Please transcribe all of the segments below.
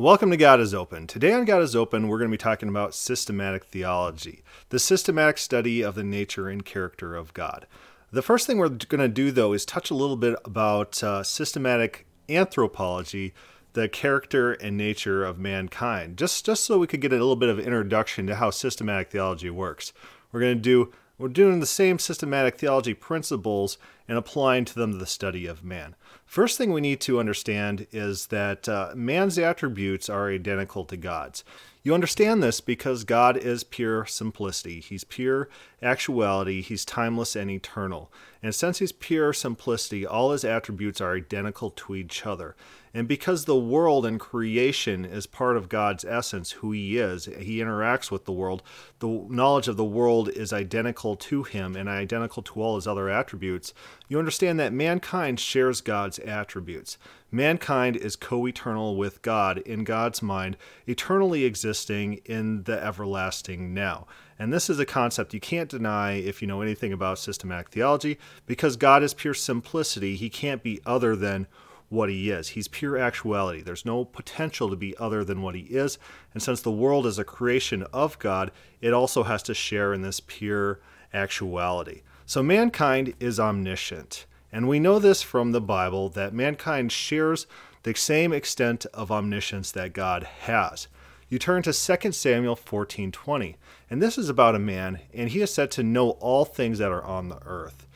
Welcome to God is Open. Today on God is Open, we're going to be talking about systematic theology, the systematic study of the nature and character of God. The first thing we're going to do, though, is touch a little bit about uh, systematic anthropology, the character and nature of mankind, just, just so we could get a little bit of introduction to how systematic theology works. We're going to do we're doing the same systematic theology principles and applying to them the study of man. First thing we need to understand is that uh, man's attributes are identical to God's. You understand this because God is pure simplicity. He's pure actuality. He's timeless and eternal. And since He's pure simplicity, all His attributes are identical to each other. And because the world and creation is part of God's essence, who He is, He interacts with the world, the knowledge of the world is identical to Him and identical to all His other attributes. You understand that mankind shares God's attributes. Mankind is co eternal with God in God's mind, eternally existing in the everlasting now. And this is a concept you can't deny if you know anything about systematic theology, because God is pure simplicity. He can't be other than what he is. He's pure actuality. There's no potential to be other than what he is. And since the world is a creation of God, it also has to share in this pure actuality. So mankind is omniscient. And we know this from the Bible that mankind shares the same extent of omniscience that God has. You turn to 2 Samuel 14:20, and this is about a man, and he is said to know all things that are on the earth.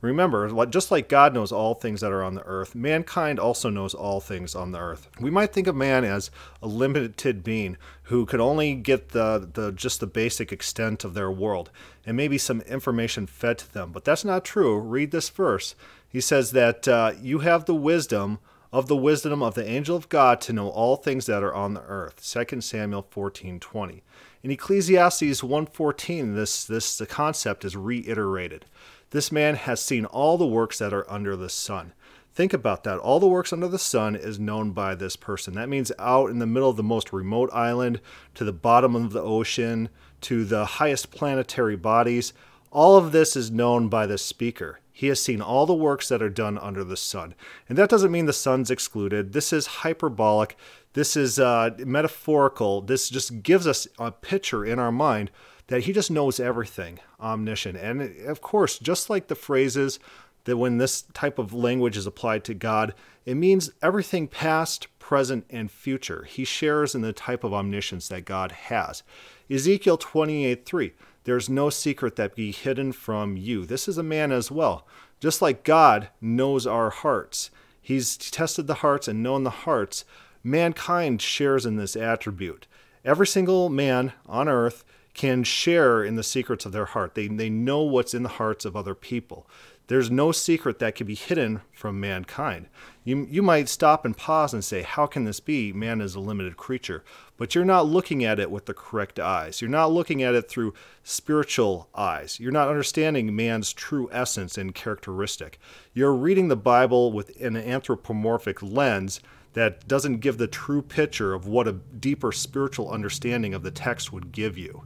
Remember, just like God knows all things that are on the earth, mankind also knows all things on the earth. We might think of man as a limited being who could only get the, the just the basic extent of their world and maybe some information fed to them, but that's not true. Read this verse. He says that uh, you have the wisdom of the wisdom of the angel of God to know all things that are on the earth. 2 Samuel 14:20. In Ecclesiastes 1:14, this this the concept is reiterated. This man has seen all the works that are under the sun. Think about that. All the works under the sun is known by this person. That means out in the middle of the most remote island, to the bottom of the ocean, to the highest planetary bodies. All of this is known by the speaker. He has seen all the works that are done under the sun. And that doesn't mean the sun's excluded. This is hyperbolic. This is uh, metaphorical. This just gives us a picture in our mind that he just knows everything, omniscient. And of course, just like the phrases that when this type of language is applied to God, it means everything past, present, and future. He shares in the type of omniscience that God has. Ezekiel 28 3. There's no secret that be hidden from you. This is a man as well. Just like God knows our hearts, He's tested the hearts and known the hearts. Mankind shares in this attribute. Every single man on earth can share in the secrets of their heart. They, they know what's in the hearts of other people. There's no secret that can be hidden from mankind. You, you might stop and pause and say, How can this be? Man is a limited creature. But you're not looking at it with the correct eyes. You're not looking at it through spiritual eyes. You're not understanding man's true essence and characteristic. You're reading the Bible with an anthropomorphic lens that doesn't give the true picture of what a deeper spiritual understanding of the text would give you.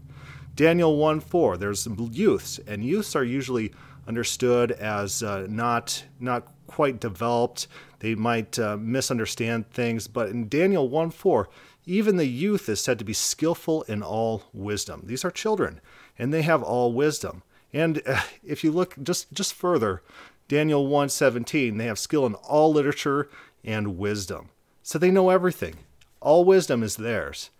Daniel 1 4, there's youths, and youths are usually understood as uh, not, not quite developed. They might uh, misunderstand things, but in Daniel 1 4, even the youth is said to be skillful in all wisdom. These are children, and they have all wisdom. And uh, if you look just, just further, Daniel 1:17, they have skill in all literature and wisdom. So they know everything. All wisdom is theirs.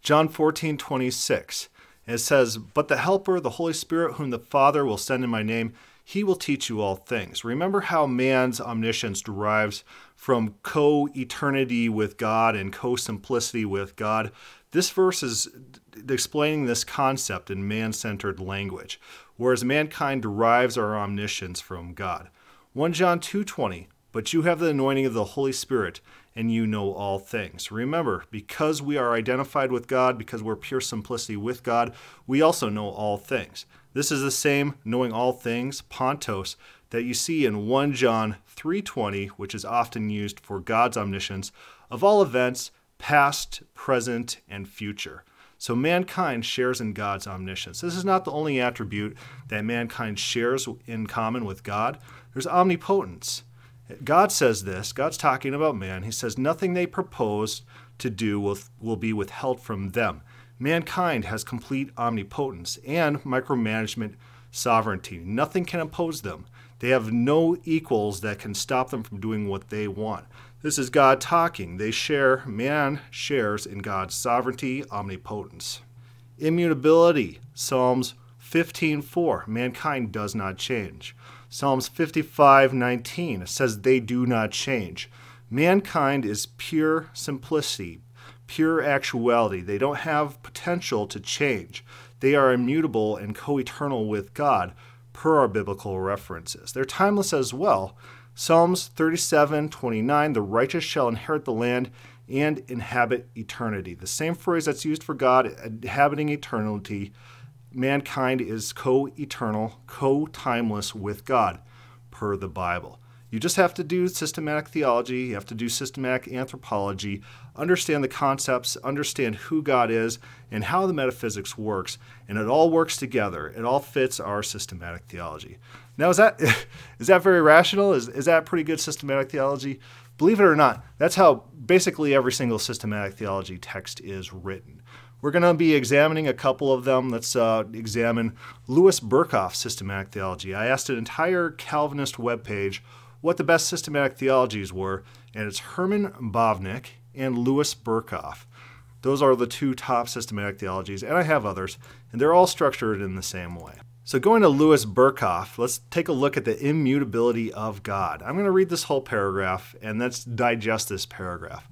John 14:26. And it says, But the Helper, the Holy Spirit, whom the Father will send in my name, he will teach you all things. Remember how man's omniscience derives from co eternity with God and co simplicity with God? This verse is explaining this concept in man centered language, whereas mankind derives our omniscience from God. 1 John 2:20 But you have the anointing of the Holy Spirit and you know all things. Remember, because we are identified with God, because we're pure simplicity with God, we also know all things. This is the same knowing all things, Pontos, that you see in 1 John 3:20, which is often used for God's omniscience of all events, past, present, and future. So mankind shares in God's omniscience. This is not the only attribute that mankind shares in common with God. There's omnipotence. God says this, God's talking about man. He says, Nothing they propose to do will, will be withheld from them. Mankind has complete omnipotence and micromanagement sovereignty. Nothing can oppose them. They have no equals that can stop them from doing what they want. This is God talking. They share, man shares in God's sovereignty, omnipotence. Immutability, Psalms 15:4, mankind does not change. Psalms 55:19 says they do not change. Mankind is pure simplicity, pure actuality. They don't have potential to change. They are immutable and co-eternal with God per our biblical references. They're timeless as well. Psalms 37:29, the righteous shall inherit the land and inhabit eternity. The same phrase that's used for God inhabiting eternity mankind is co eternal, co timeless with God, per the Bible. You just have to do systematic theology, you have to do systematic anthropology, understand the concepts, understand who God is, and how the metaphysics works, and it all works together. It all fits our systematic theology. Now, is that is that very rational? Is, is that pretty good systematic theology? Believe it or not, that's how basically every single systematic theology text is written. We're going to be examining a couple of them. Let's uh, examine Louis Berkhof's systematic theology. I asked an entire Calvinist webpage what the best systematic theologies were, and it's Herman Bavinck and Louis Berkhof. Those are the two top systematic theologies, and I have others, and they're all structured in the same way. So, going to Louis Berkhof, let's take a look at the immutability of God. I'm going to read this whole paragraph, and let's digest this paragraph.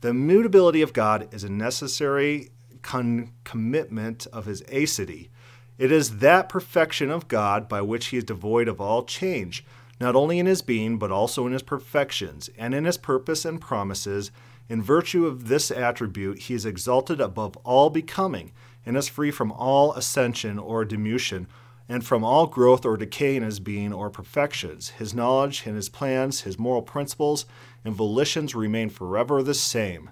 The immutability of God is a necessary con- commitment of his aseity. It is that perfection of God by which he is devoid of all change, not only in his being, but also in his perfections, and in his purpose and promises. In virtue of this attribute, he is exalted above all becoming, and is free from all ascension or diminution, and from all growth or decay in his being or perfections. His knowledge and his plans, his moral principles and volitions remain forever the same.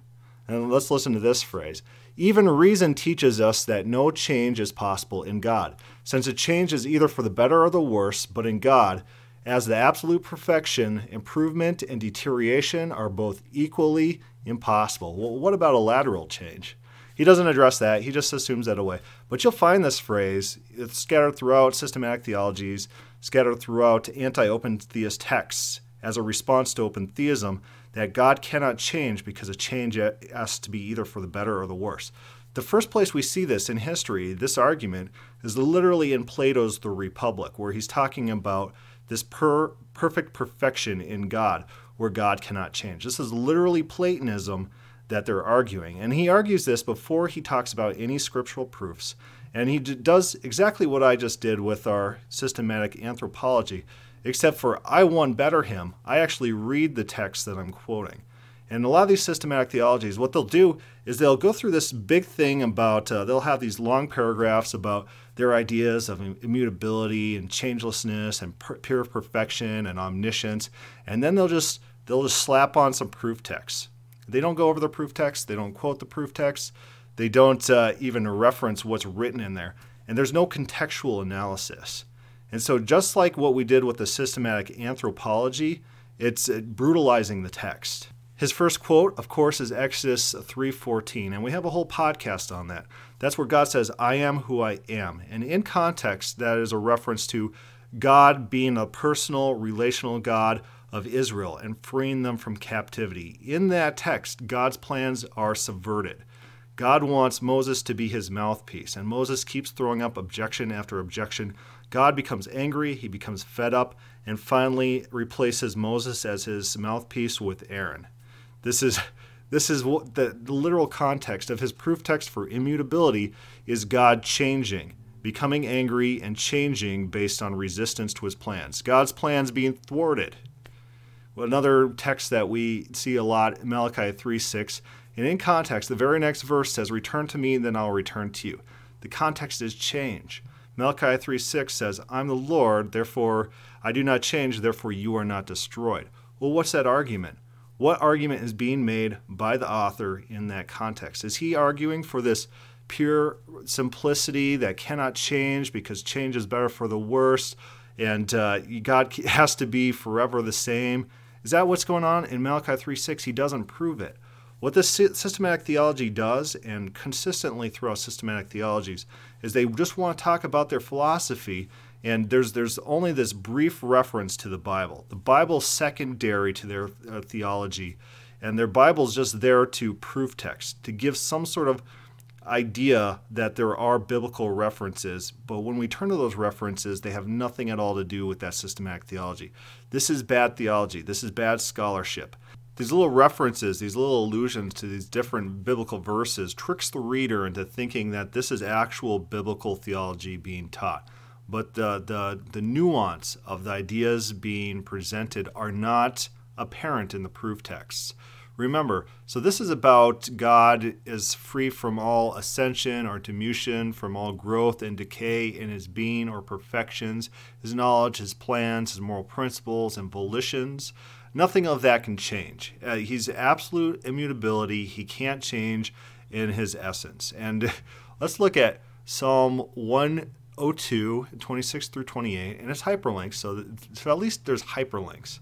And let's listen to this phrase. Even reason teaches us that no change is possible in God, since a change is either for the better or the worse, but in God, as the absolute perfection, improvement and deterioration are both equally impossible. Well, what about a lateral change? He doesn't address that, he just assumes that away. But you'll find this phrase it's scattered throughout systematic theologies, scattered throughout anti open theist texts as a response to open theism that God cannot change because a change has to be either for the better or the worse. The first place we see this in history, this argument, is literally in Plato's The Republic, where he's talking about this per- perfect perfection in God, where God cannot change. This is literally Platonism that they're arguing. And he argues this before he talks about any scriptural proofs. And he d- does exactly what I just did with our systematic anthropology except for I one better him. I actually read the text that I'm quoting. And a lot of these systematic theologies, what they'll do is they'll go through this big thing about, uh, they'll have these long paragraphs about their ideas of immutability and changelessness and per- pure perfection and omniscience, and then they'll just they'll just slap on some proof texts. They don't go over the proof text, they don't quote the proof text, they don't uh, even reference what's written in there, and there's no contextual analysis. And so, just like what we did with the systematic anthropology, it's uh, brutalizing the text. His first quote, of course, is Exodus 3:14, and we have a whole podcast on that. That's where God says, "I am who I am." And in context, that is a reference to God being a personal, relational God of Israel and freeing them from captivity. In that text, God's plans are subverted. God wants Moses to be his mouthpiece, and Moses keeps throwing up objection after objection God becomes angry, he becomes fed up, and finally replaces Moses as his mouthpiece with Aaron. This is this is what the, the literal context of his proof text for immutability is God changing, becoming angry and changing based on resistance to his plans. God's plans being thwarted. Another text that we see a lot, Malachi 3 6. And in context, the very next verse says, Return to me, and then I'll return to you. The context is change. Malachi 3:6 says, I'm the Lord, therefore I do not change, therefore you are not destroyed. Well, what's that argument? What argument is being made by the author in that context? Is he arguing for this pure simplicity that cannot change because change is better for the worse and uh, God has to be forever the same? Is that what's going on? In Malachi 3:6? he doesn't prove it. What this systematic theology does, and consistently throughout systematic theologies, is they just want to talk about their philosophy, and there's there's only this brief reference to the Bible. The Bible's secondary to their uh, theology, and their Bible's just there to proof text, to give some sort of idea that there are biblical references, but when we turn to those references, they have nothing at all to do with that systematic theology. This is bad theology. This is bad scholarship these little references, these little allusions to these different biblical verses tricks the reader into thinking that this is actual biblical theology being taught. But the, the, the nuance of the ideas being presented are not apparent in the proof texts. Remember, so this is about God is free from all ascension or diminution, from all growth and decay in his being or perfections, his knowledge, his plans, his moral principles, and volitions. Nothing of that can change. Uh, he's absolute immutability. He can't change in his essence. And let's look at Psalm 102, 26 through 28, and it's hyperlinks. So, so at least there's hyperlinks.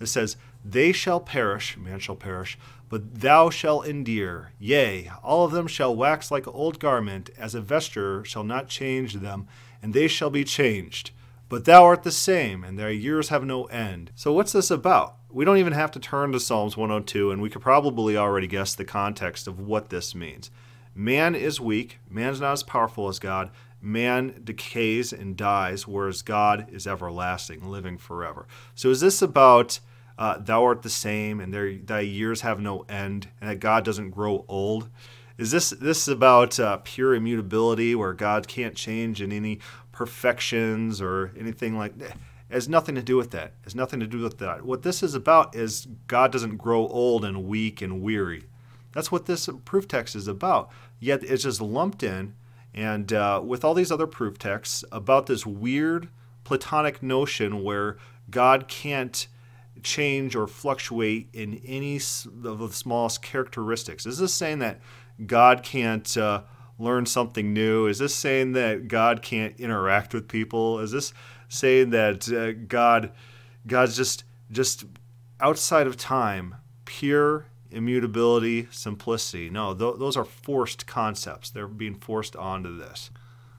It says, They shall perish, man shall perish, but thou shalt endure. Yea, all of them shall wax like an old garment, as a vesture shall not change them, and they shall be changed. But thou art the same, and their years have no end. So, what's this about? We don't even have to turn to Psalms 102, and we could probably already guess the context of what this means. Man is weak, man's not as powerful as God. Man decays and dies, whereas God is everlasting, living forever. So, is this about uh, thou art the same, and thy years have no end, and that God doesn't grow old? Is this this is about uh, pure immutability, where God can't change in any perfections or anything like that. Has nothing to do with that. It has nothing to do with that. What this is about is God doesn't grow old and weak and weary. That's what this proof text is about. Yet it's just lumped in, and uh, with all these other proof texts about this weird Platonic notion where God can't change or fluctuate in any of the smallest characteristics. Is this saying that God can't uh, learn something new? Is this saying that God can't interact with people? Is this saying that uh, God God's just just outside of time, pure immutability, simplicity? No, th- those are forced concepts. They're being forced onto this.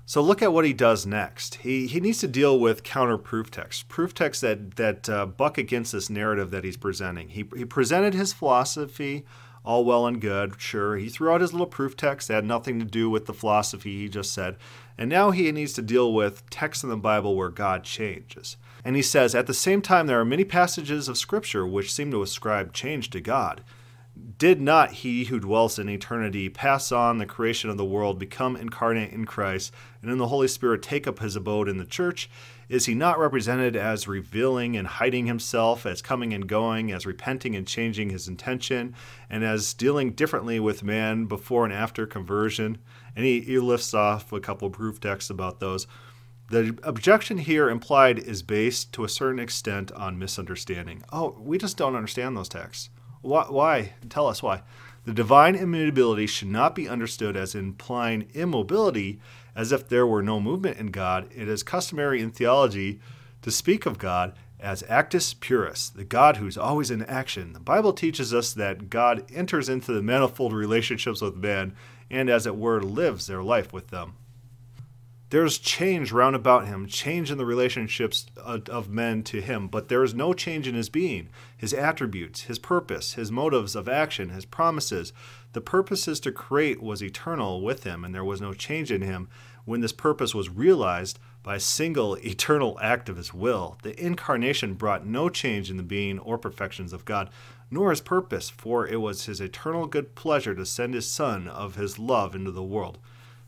So look at what he does next. He, he needs to deal with counter proof texts, proof texts that, that uh, buck against this narrative that he's presenting. He, he presented his philosophy all well and good, sure. He threw out his little proof text that had nothing to do with the philosophy he just said. And now he needs to deal with texts in the Bible where God changes. And he says, At the same time, there are many passages of Scripture which seem to ascribe change to God. Did not he who dwells in eternity pass on the creation of the world, become incarnate in Christ, and in the Holy Spirit take up his abode in the church? Is he not represented as revealing and hiding himself, as coming and going, as repenting and changing his intention, and as dealing differently with man before and after conversion? And he, he lifts off a couple proof texts about those. The objection here implied is based to a certain extent on misunderstanding. Oh, we just don't understand those texts. Why? why? Tell us why. The divine immutability should not be understood as implying immobility, as if there were no movement in God. It is customary in theology to speak of God as actus purus, the God who's always in action. The Bible teaches us that God enters into the manifold relationships with man and, as it were, lives their life with them. There's change round about him, change in the relationships of men to him, but there is no change in his being, his attributes, his purpose, his motives of action, his promises. The purposes to create was eternal with him, and there was no change in him when this purpose was realized by a single eternal act of his will. The incarnation brought no change in the being or perfections of God, nor his purpose, for it was his eternal good pleasure to send his Son of his love into the world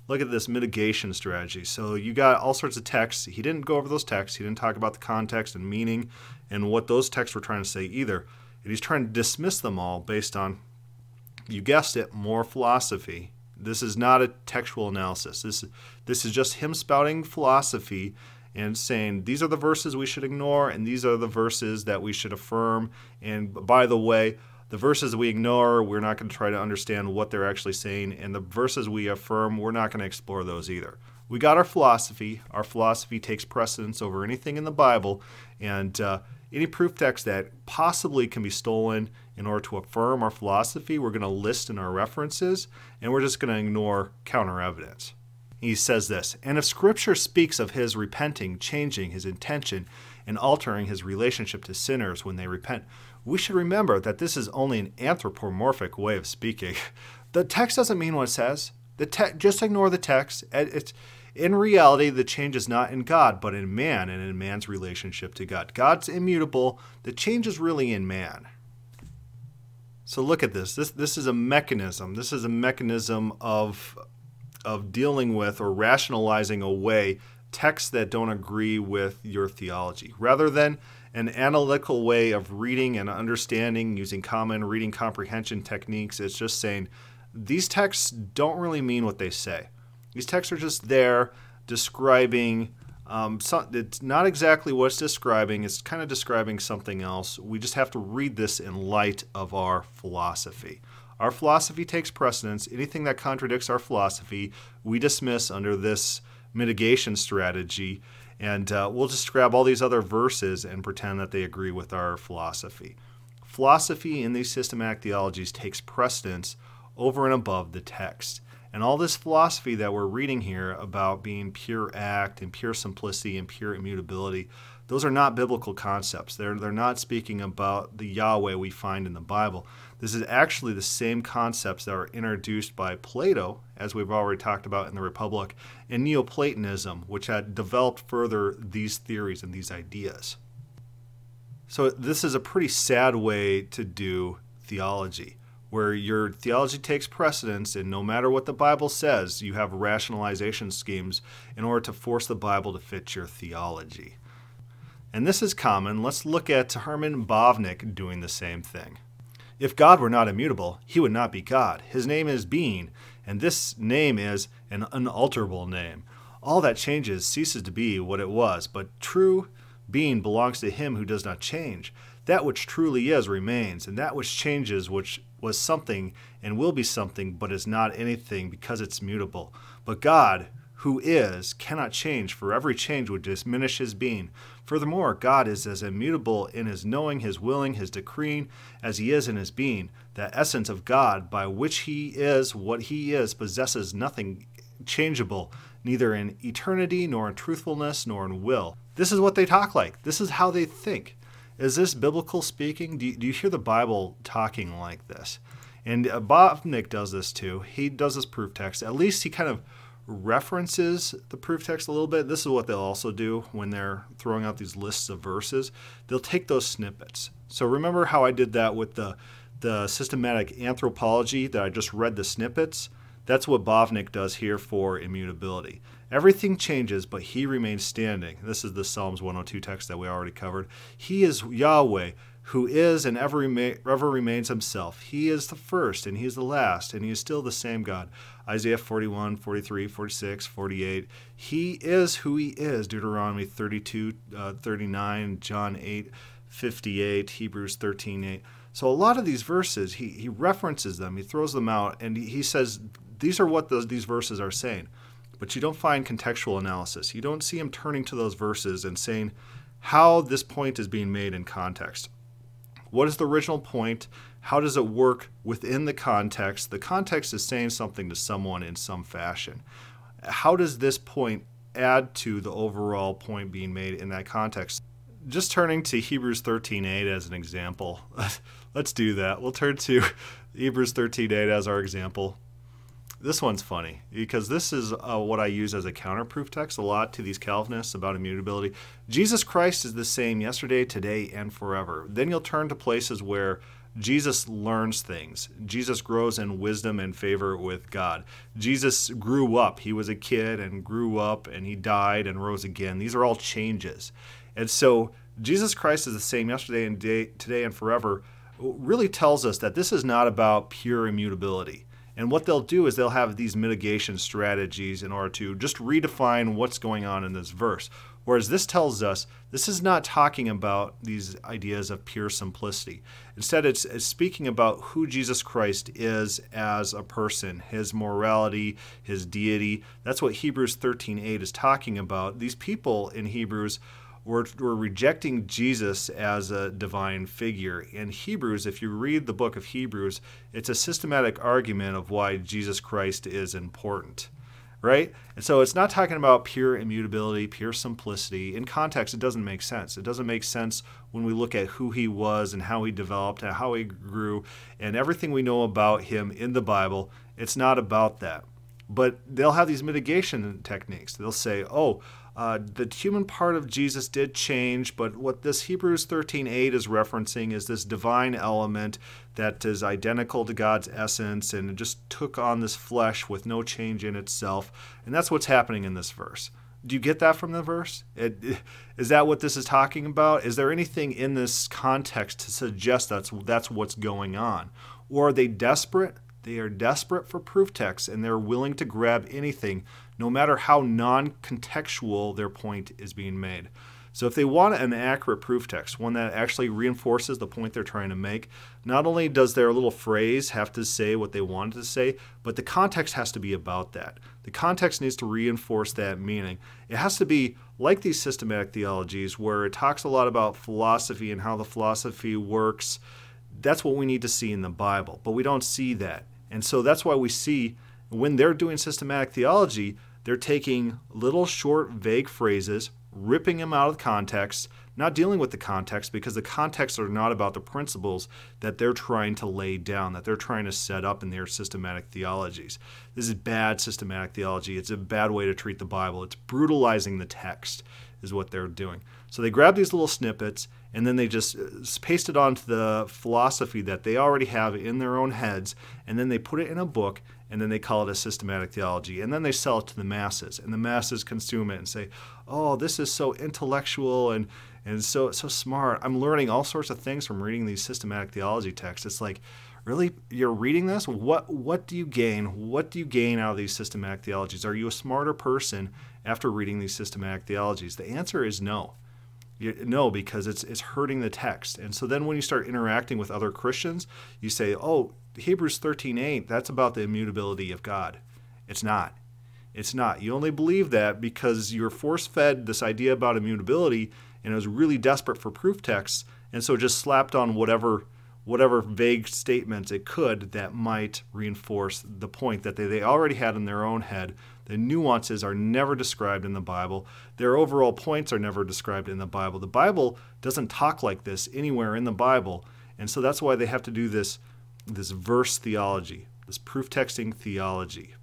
look at this mitigation strategy. So you got all sorts of texts. He didn't go over those texts. He didn't talk about the context and meaning and what those texts were trying to say either. And he's trying to dismiss them all based on, you guessed it, more philosophy. This is not a textual analysis. This this is just him spouting philosophy and saying these are the verses we should ignore and these are the verses that we should affirm. And by the way, the verses we ignore, we're not going to try to understand what they're actually saying. And the verses we affirm, we're not going to explore those either. We got our philosophy. Our philosophy takes precedence over anything in the Bible, and uh, any proof text that possibly can be stolen in order to affirm our philosophy, we're going to list in our references, and we're just going to ignore counter evidence. He says this And if Scripture speaks of his repenting, changing his intention, and altering his relationship to sinners when they repent, we should remember that this is only an anthropomorphic way of speaking. The text doesn't mean what it says. The te- just ignore the text. It's in reality the change is not in God, but in man and in man's relationship to God. God's immutable. The change is really in man. So look at this. This this is a mechanism. This is a mechanism of of dealing with or rationalizing away texts that don't agree with your theology rather than an analytical way of reading and understanding using common reading comprehension techniques. It's just saying these texts don't really mean what they say. These texts are just there describing. Um, so, it's not exactly what it's describing. It's kind of describing something else. We just have to read this in light of our philosophy. Our philosophy takes precedence. Anything that contradicts our philosophy, we dismiss under this mitigation strategy and uh, we'll just grab all these other verses and pretend that they agree with our philosophy. Philosophy in these systematic theologies takes precedence over and above the text. And all this philosophy that we're reading here about being pure act and pure simplicity and pure immutability, those are not biblical concepts. They're, they're not speaking about the Yahweh we find in the Bible. This is actually the same concepts that were introduced by Plato, as we've already talked about in the Republic, and Neoplatonism, which had developed further these theories and these ideas. So, this is a pretty sad way to do theology, where your theology takes precedence, and no matter what the Bible says, you have rationalization schemes in order to force the Bible to fit your theology. And this is common. Let's look at Herman Bavinck doing the same thing. If God were not immutable, he would not be God. His name is being, and this name is an unalterable name. All that changes ceases to be what it was, but true being belongs to him who does not change. That which truly is remains, and that which changes, which was something and will be something, but is not anything because it's mutable. But God, who is, cannot change, for every change would diminish his being. Furthermore, God is as immutable in his knowing, his willing, his decreeing, as he is in his being. That essence of God, by which he is what he is, possesses nothing changeable, neither in eternity, nor in truthfulness, nor in will. This is what they talk like. This is how they think. Is this biblical speaking? Do you, do you hear the Bible talking like this? And uh, Bavinck does this too. He does this proof text. At least he kind of references the proof text a little bit. This is what they'll also do when they're throwing out these lists of verses. They'll take those snippets. So remember how I did that with the the systematic anthropology that I just read the snippets? That's what Bavinck does here for immutability. Everything changes, but he remains standing. This is the Psalms 102 text that we already covered. He is Yahweh, who is and ever, rema- ever remains himself. He is the first and he is the last, and he is still the same God. Isaiah 41, 43, 46, 48. He is who he is. Deuteronomy 32, uh, 39, John 8, 58, Hebrews 13, 8. So a lot of these verses, he, he references them, he throws them out, and he, he says, these are what those, these verses are saying. But you don't find contextual analysis. You don't see him turning to those verses and saying how this point is being made in context. What is the original point? How does it work within the context? The context is saying something to someone in some fashion. How does this point add to the overall point being made in that context? Just turning to Hebrews 13:8 as an example. Let's do that. We'll turn to Hebrews 13:8 as our example. This one's funny because this is uh, what I use as a counterproof text a lot to these Calvinists about immutability. Jesus Christ is the same yesterday, today, and forever. Then you'll turn to places where Jesus learns things. Jesus grows in wisdom and favor with God. Jesus grew up. He was a kid and grew up and he died and rose again. These are all changes. And so Jesus Christ is the same yesterday and day, today and forever really tells us that this is not about pure immutability. And what they'll do is they'll have these mitigation strategies in order to just redefine what's going on in this verse. Whereas this tells us this is not talking about these ideas of pure simplicity. Instead, it's, it's, speaking about who Jesus Christ is as a person, his morality, his deity. That's what Hebrews 13:8 is talking about. These people in Hebrews were, were rejecting Jesus as a divine figure. In Hebrews, if you read the book of Hebrews, it's a systematic argument of why Jesus Christ is important right? And so it's not talking about pure immutability, pure simplicity. In context, it doesn't make sense. It doesn't make sense when we look at who he was and how he developed and how he grew and everything we know about him in the Bible. It's not about that. But they'll have these mitigation techniques. They'll say, oh, uh, the human part of Jesus did change, but what this Hebrews 13:8 is referencing is this divine element that is identical to God's essence and it just took on this flesh with no change in itself. And that's what's happening in this verse. Do you get that from the verse? It, is that what this is talking about? Is there anything in this context to suggest that's that's what's going on? Or are they desperate? They are desperate for proof texts and they're willing to grab anything no matter how non contextual their point is being made. So, if they want an accurate proof text, one that actually reinforces the point they're trying to make, not only does their little phrase have to say what they wanted to say, but the context has to be about that. The context needs to reinforce that meaning. It has to be like these systematic theologies, where it talks a lot about philosophy and how the philosophy works. That's what we need to see in the Bible, but we don't see that. And so that's why we see when they're doing systematic theology, they're taking little short, vague phrases, ripping them out of context, not dealing with the context because the contexts are not about the principles that they're trying to lay down, that they're trying to set up in their systematic theologies. This is bad systematic theology. It's a bad way to treat the Bible. It's brutalizing the text, is what they're doing. So they grab these little snippets and then they just uh, paste it onto the philosophy that they already have in their own heads, and then they put it in a book and then they call it a systematic theology and then they sell it to the masses and the masses consume it and say oh this is so intellectual and and so so smart. I'm learning all sorts of things from reading these systematic theology texts. It's like really? You're reading this? What what do you gain? What do you gain out of these systematic theologies? Are you a smarter person after reading these systematic theologies? The answer is no no, because it's it's hurting the text. And so then when you start interacting with other Christians, you say, "Oh, Hebrews 13:8, that's about the immutability of God." It's not. It's not. You only believe that because you're force-fed this idea about immutability and it was really desperate for proof texts, and so just slapped on whatever whatever vague statements it could that might reinforce the point that they, they already had in their own head. The nuances are never described in the Bible. Their overall points are never described in the Bible. The Bible doesn't talk like this anywhere in the Bible. And so that's why they have to do this, this verse theology, this proof texting theology,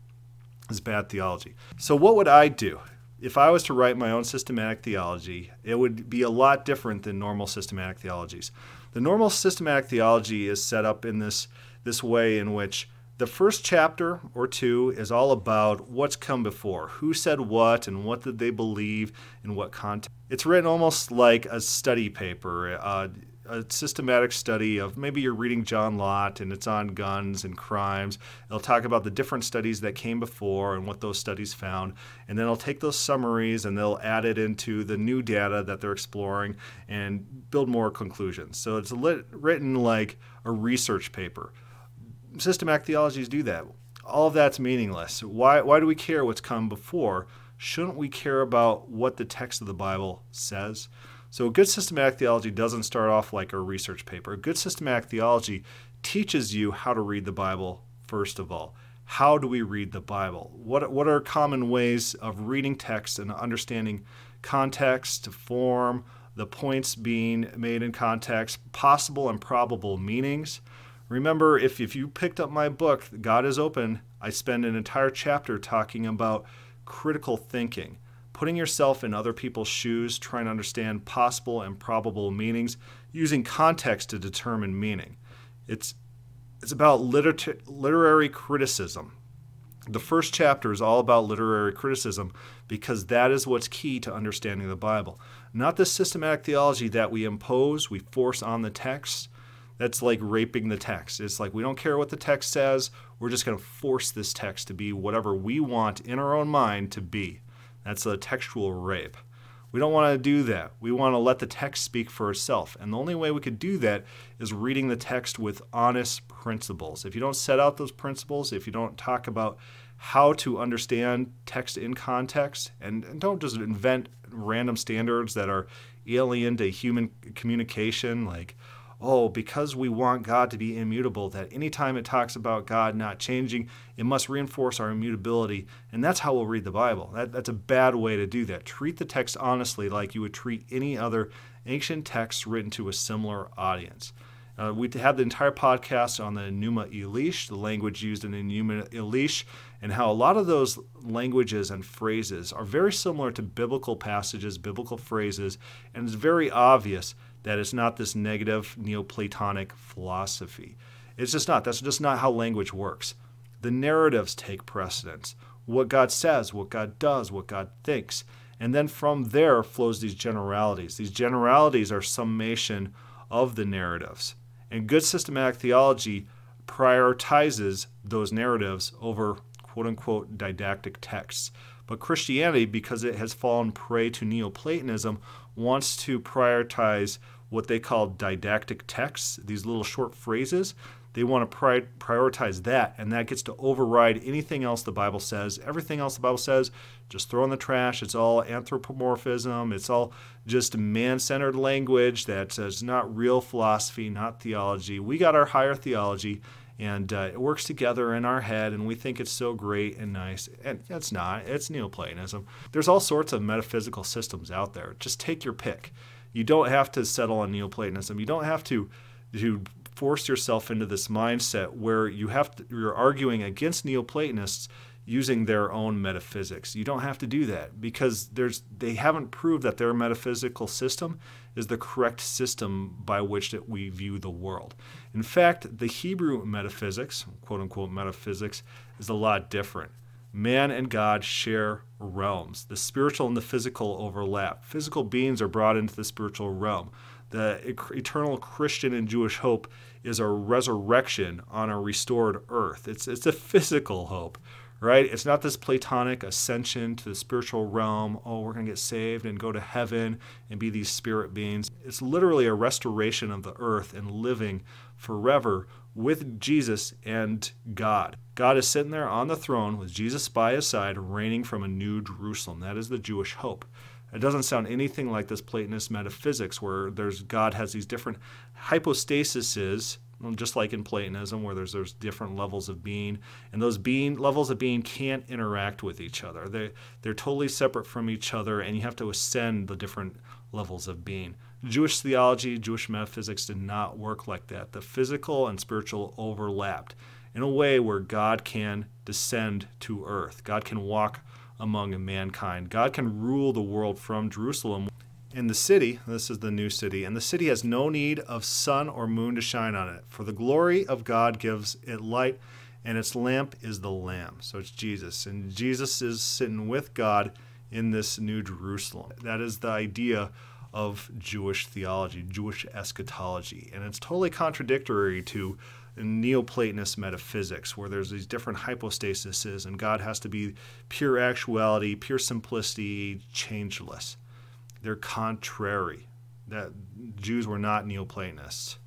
this bad theology. So, what would I do? If I was to write my own systematic theology, it would be a lot different than normal systematic theologies. The normal systematic theology is set up in this, this way in which the first chapter or two is all about what's come before, who said what, and what did they believe in what context. It's written almost like a study paper. Uh, a systematic study of maybe you're reading John Lott and it's on guns and crimes. It'll talk about the different studies that came before and what those studies found. And then it'll take those summaries and they'll add it into the new data that they're exploring and build more conclusions. So it's lit, written like a research paper. Systematic theologies do that. All of that's meaningless. Why, why do we care what's come before? Shouldn't we care about what the text of the Bible says? So, a good systematic theology doesn't start off like a research paper. A good systematic theology teaches you how to read the Bible, first of all. How do we read the Bible? What, what are common ways of reading text and understanding context, form, the points being made in context, possible and probable meanings? Remember, if, if you picked up my book, God is Open, I spend an entire chapter talking about critical thinking putting yourself in other people's shoes, trying to understand possible and probable meanings, using context to determine meaning. It's, it's about liter- literary criticism. The first chapter is all about literary criticism because that is what's key to understanding the Bible. Not the systematic theology that we impose, we force on the text. That's like raping the text. It's like we don't care what the text says, we're just going to force this text to be whatever we want in our own mind to be. That's a textual rape. We don't want to do that. We want to let the text speak for itself. And the only way we could do that is reading the text with honest principles. If you don't set out those principles, if you don't talk about how to understand text in context, and, and don't just invent random standards that are alien to human communication, like, oh, because we want God to be immutable, that anytime it talks about God not changing, it must reinforce our immutability. And that's how we'll read the Bible. That, that's a bad way to do that. Treat the text honestly like you would treat any other ancient text written to a similar audience. Uh, we have the entire podcast on the Enuma Elish, the language used in the Enuma Elish, and how a lot of those languages and phrases are very similar to biblical passages, biblical phrases, and it's very obvious that it's not this negative Neoplatonic philosophy. It's just not. That's just not how language works. The narratives take precedence. What God says, what God does, what God thinks. And then from there flows these generalities. These generalities are summation of the narratives. And good systematic theology prioritizes those narratives over quote unquote didactic texts. But Christianity, because it has fallen prey to Neoplatonism, wants to prioritize what they call didactic texts, these little short phrases. They want to pri- prioritize that, and that gets to override anything else the Bible says. Everything else the Bible says, just throw in the trash. It's all anthropomorphism. It's all just man centered language that is not real philosophy, not theology. We got our higher theology, and uh, it works together in our head, and we think it's so great and nice. And it's not, it's Neoplatonism. There's all sorts of metaphysical systems out there. Just take your pick. You don't have to settle on Neoplatonism. You don't have to to force yourself into this mindset where you have to, you're arguing against Neoplatonists using their own metaphysics. You don't have to do that because there's they haven't proved that their metaphysical system is the correct system by which that we view the world. In fact, the Hebrew metaphysics, quote unquote metaphysics, is a lot different. Man and God share realms. The spiritual and the physical overlap. Physical beings are brought into the spiritual realm. The eternal Christian and Jewish hope is a resurrection on a restored earth. It's, it's a physical hope, right? It's not this Platonic ascension to the spiritual realm. Oh, we're going to get saved and go to heaven and be these spirit beings. It's literally a restoration of the earth and living forever with Jesus and God. God is sitting there on the throne with Jesus by his side, reigning from a new Jerusalem. That is the Jewish hope. It doesn't sound anything like this Platonist metaphysics where there's God has these different hypostases, um, just like in Platonism, where there's there's different levels of being, and those being levels of being can't interact with each other. They they're totally separate from each other, and you have to ascend the different levels of being. Jewish theology, Jewish metaphysics did not work like that. The physical and spiritual overlapped in a way where God can descend to earth. God can walk among mankind. God can rule the world from Jerusalem. In the city, this is the new city, and the city has no need of sun or moon to shine on it, for the glory of God gives it light, and its lamp is the Lamb. So it's Jesus. And Jesus is sitting with God in this new Jerusalem. That is the idea of Jewish theology, Jewish eschatology. And it's totally contradictory to Neoplatonist metaphysics, where there's these different hypostases and God has to be pure actuality, pure simplicity, changeless. They're contrary. That Jews were not Neoplatonists.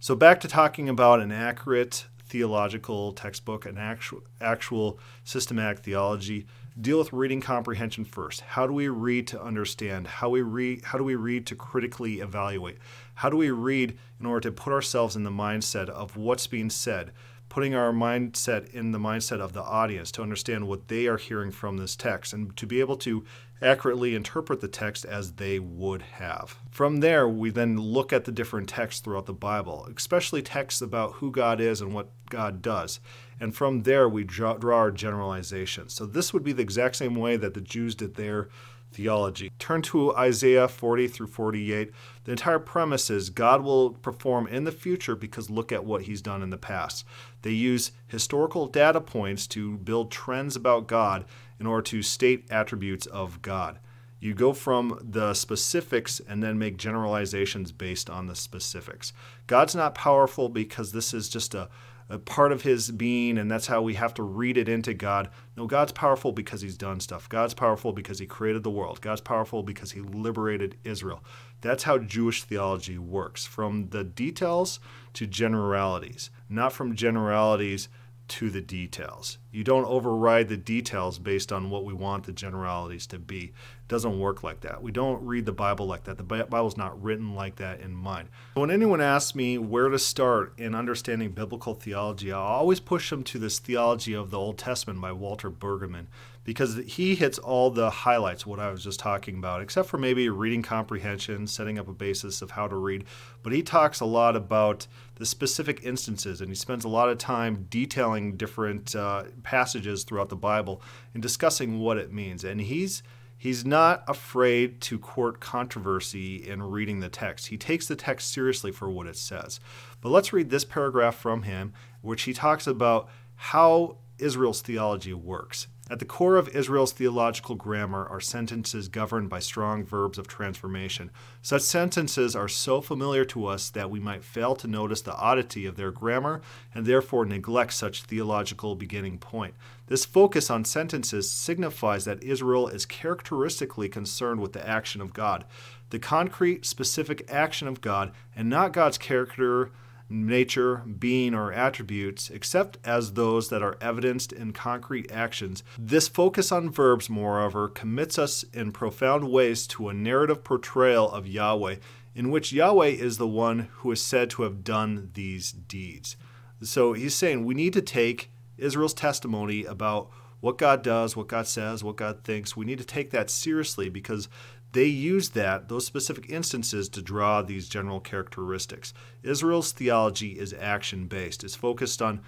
So back to talking about an accurate theological textbook, an actual actual systematic theology deal with reading comprehension first. How do we read to understand? How we read how do we read to critically evaluate? How do we read in order to put ourselves in the mindset of what's being said? Putting our mindset in the mindset of the audience to understand what they are hearing from this text and to be able to accurately interpret the text as they would have. From there, we then look at the different texts throughout the Bible, especially texts about who God is and what God does. And from there, we draw, draw our generalizations. So this would be the exact same way that the Jews did their theology. Turn to Isaiah 40 through 48. The entire premise is God will perform in the future because look at what he's done in the past. They use historical data points to build trends about God in order to state attributes of God. You go from the specifics and then make generalizations based on the specifics. God's not powerful because this is just a, a part of his being and that's how we have to read it into God. No, God's powerful because he's done stuff. God's powerful because he created the world. God's powerful because he liberated Israel. That's how Jewish theology works from the details to generalities, not from generalities to the details. You don't override the details based on what we want the generalities to be. It doesn't work like that. We don't read the Bible like that. The Bible's not written like that in mind. When anyone asks me where to start in understanding biblical theology, I always push them to this theology of the Old Testament by Walter Brueggemann because he hits all the highlights, what I was just talking about, except for maybe reading comprehension, setting up a basis of how to read. But he talks a lot about the specific instances, and he spends a lot of time detailing different uh, passages throughout the Bible and discussing what it means. And he's He's not afraid to court controversy in reading the text. He takes the text seriously for what it says. But let's read this paragraph from him, which he talks about how Israel's theology works. At the core of Israel's theological grammar are sentences governed by strong verbs of transformation. Such sentences are so familiar to us that we might fail to notice the oddity of their grammar and therefore neglect such theological beginning point. This focus on sentences signifies that Israel is characteristically concerned with the action of God, the concrete, specific action of God, and not God's character nature, being, or attributes, except as those that are evidenced in concrete actions. This focus on verbs, moreover, commits us in profound ways to a narrative portrayal of Yahweh, in which Yahweh is the one who is said to have done these deeds. So he's saying we need to take Israel's testimony about what God does, what God says, what God thinks. We need to take that seriously because they use that, those specific instances, to draw these general characteristics. Israel's theology is action based, it's focused on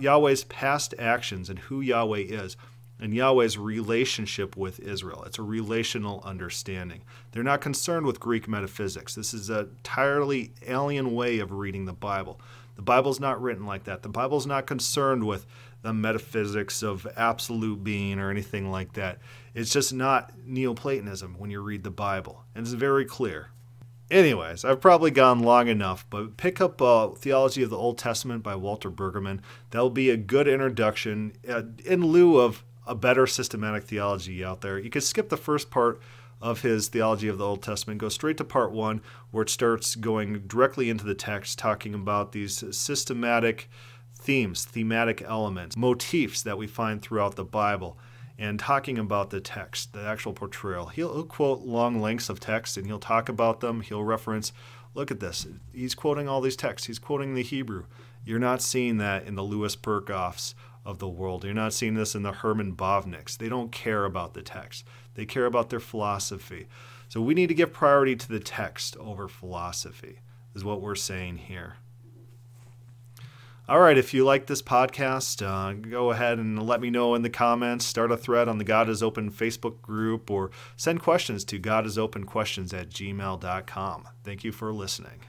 Yahweh's past actions and who Yahweh is, and Yahweh's relationship with Israel. It's a relational understanding. They're not concerned with Greek metaphysics. This is a entirely alien way of reading the Bible. The Bible's not written like that. The Bible's not concerned with the metaphysics of absolute being or anything like that. It's just not Neoplatonism when you read the Bible, and it's very clear. Anyways, I've probably gone long enough, but pick up uh, Theology of the Old Testament by Walter Brueggemann. That'll be a good introduction uh, in lieu of a better systematic theology out there. You could skip the first part of his theology of the Old Testament, go straight to part one, where it starts going directly into the text, talking about these systematic themes, thematic elements, motifs that we find throughout the Bible, and talking about the text, the actual portrayal. He'll, he'll, quote long lengths of text and he'll talk about them. He'll reference, look at this. He's quoting all these texts, he's quoting the Hebrew. You're not seeing that in the Louis Berkhofs of the world. You're not seeing this in the Herman Bavincks. They don't care about the text, they care about their philosophy. So we need to give priority to the text over philosophy, is what we're saying here. All right, if you like this podcast, uh, go ahead and let me know in the comments. Start a thread on the God is Open Facebook group or send questions to godisopenquestions at gmail.com. Thank you for listening.